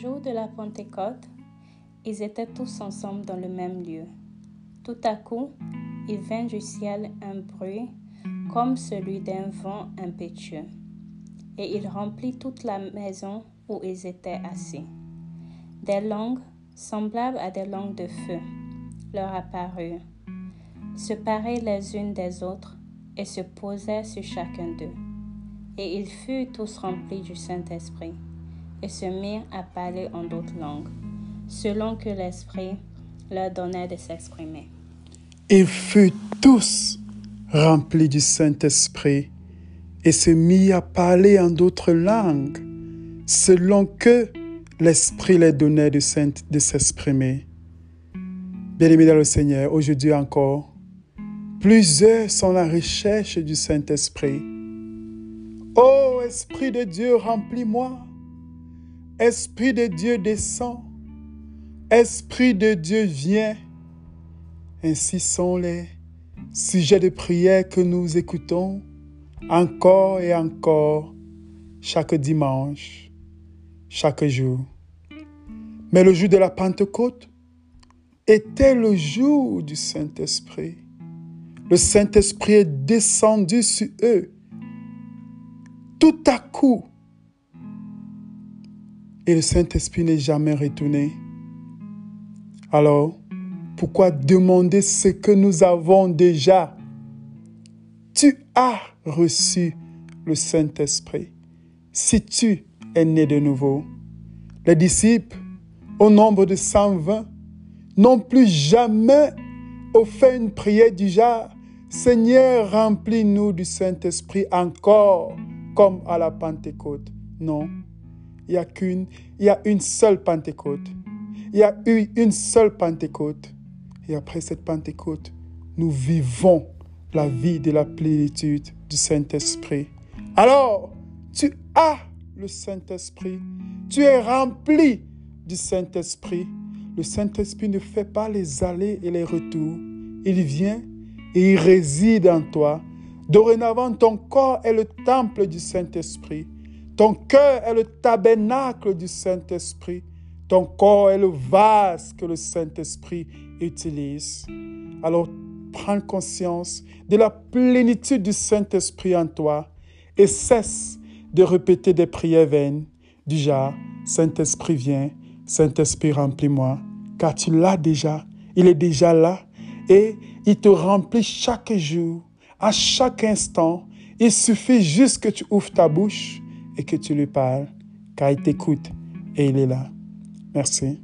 jour de la Pentecôte, ils étaient tous ensemble dans le même lieu. Tout à coup, il vint du ciel un bruit comme celui d'un vent impétueux, et il remplit toute la maison où ils étaient assis. Des langues, semblables à des langues de feu, leur apparurent, se paraient les unes des autres et se posaient sur chacun d'eux. Et ils furent tous remplis du Saint-Esprit et se mirent à parler en d'autres langues, selon que l'Esprit leur donnait de s'exprimer. Ils furent tous remplis du Saint-Esprit et se mirent à parler en d'autres langues, selon que l'Esprit leur donnait de, s'exprimer. Bien-aimés dans le Seigneur, aujourd'hui encore, plusieurs sont à la recherche du Saint-Esprit. Ô Esprit de Dieu, remplis-moi. Esprit de Dieu, descend. Esprit de Dieu, viens. Ainsi sont les sujets de prière que nous écoutons encore et encore chaque dimanche, chaque jour. Mais le jour de la Pentecôte était le jour du Saint-Esprit. Le Saint-Esprit est descendu sur eux tout à coup. Et le Saint-Esprit n'est jamais retourné. Alors, pourquoi demander ce que nous avons déjà? Tu as reçu le Saint-Esprit si tu es né de nouveau. Les disciples, au nombre de 120, n'ont plus jamais fait une prière du genre Seigneur, remplis-nous du Saint-Esprit encore comme à la Pentecôte. Non, il y a qu'une, il y a une seule Pentecôte. Il y a eu une seule Pentecôte. Et après cette Pentecôte, nous vivons la vie de la plénitude du Saint-Esprit. Alors, tu as le Saint-Esprit. Tu es rempli du Saint-Esprit. Le Saint-Esprit ne fait pas les allées et les retours. Il vient et il réside en toi. Dorénavant, ton corps est le temple du Saint-Esprit. Ton cœur est le tabernacle du Saint-Esprit. Ton corps est le vase que le Saint-Esprit utilise. Alors, prends conscience de la plénitude du Saint-Esprit en toi et cesse de répéter des prières vaines. Du genre Saint-Esprit vient, Saint-Esprit remplis-moi, car tu l'as déjà, il est déjà là. Et il te remplit chaque jour. À chaque instant, il suffit juste que tu ouvres ta bouche et que tu lui parles, car il t'écoute et il est là. Merci.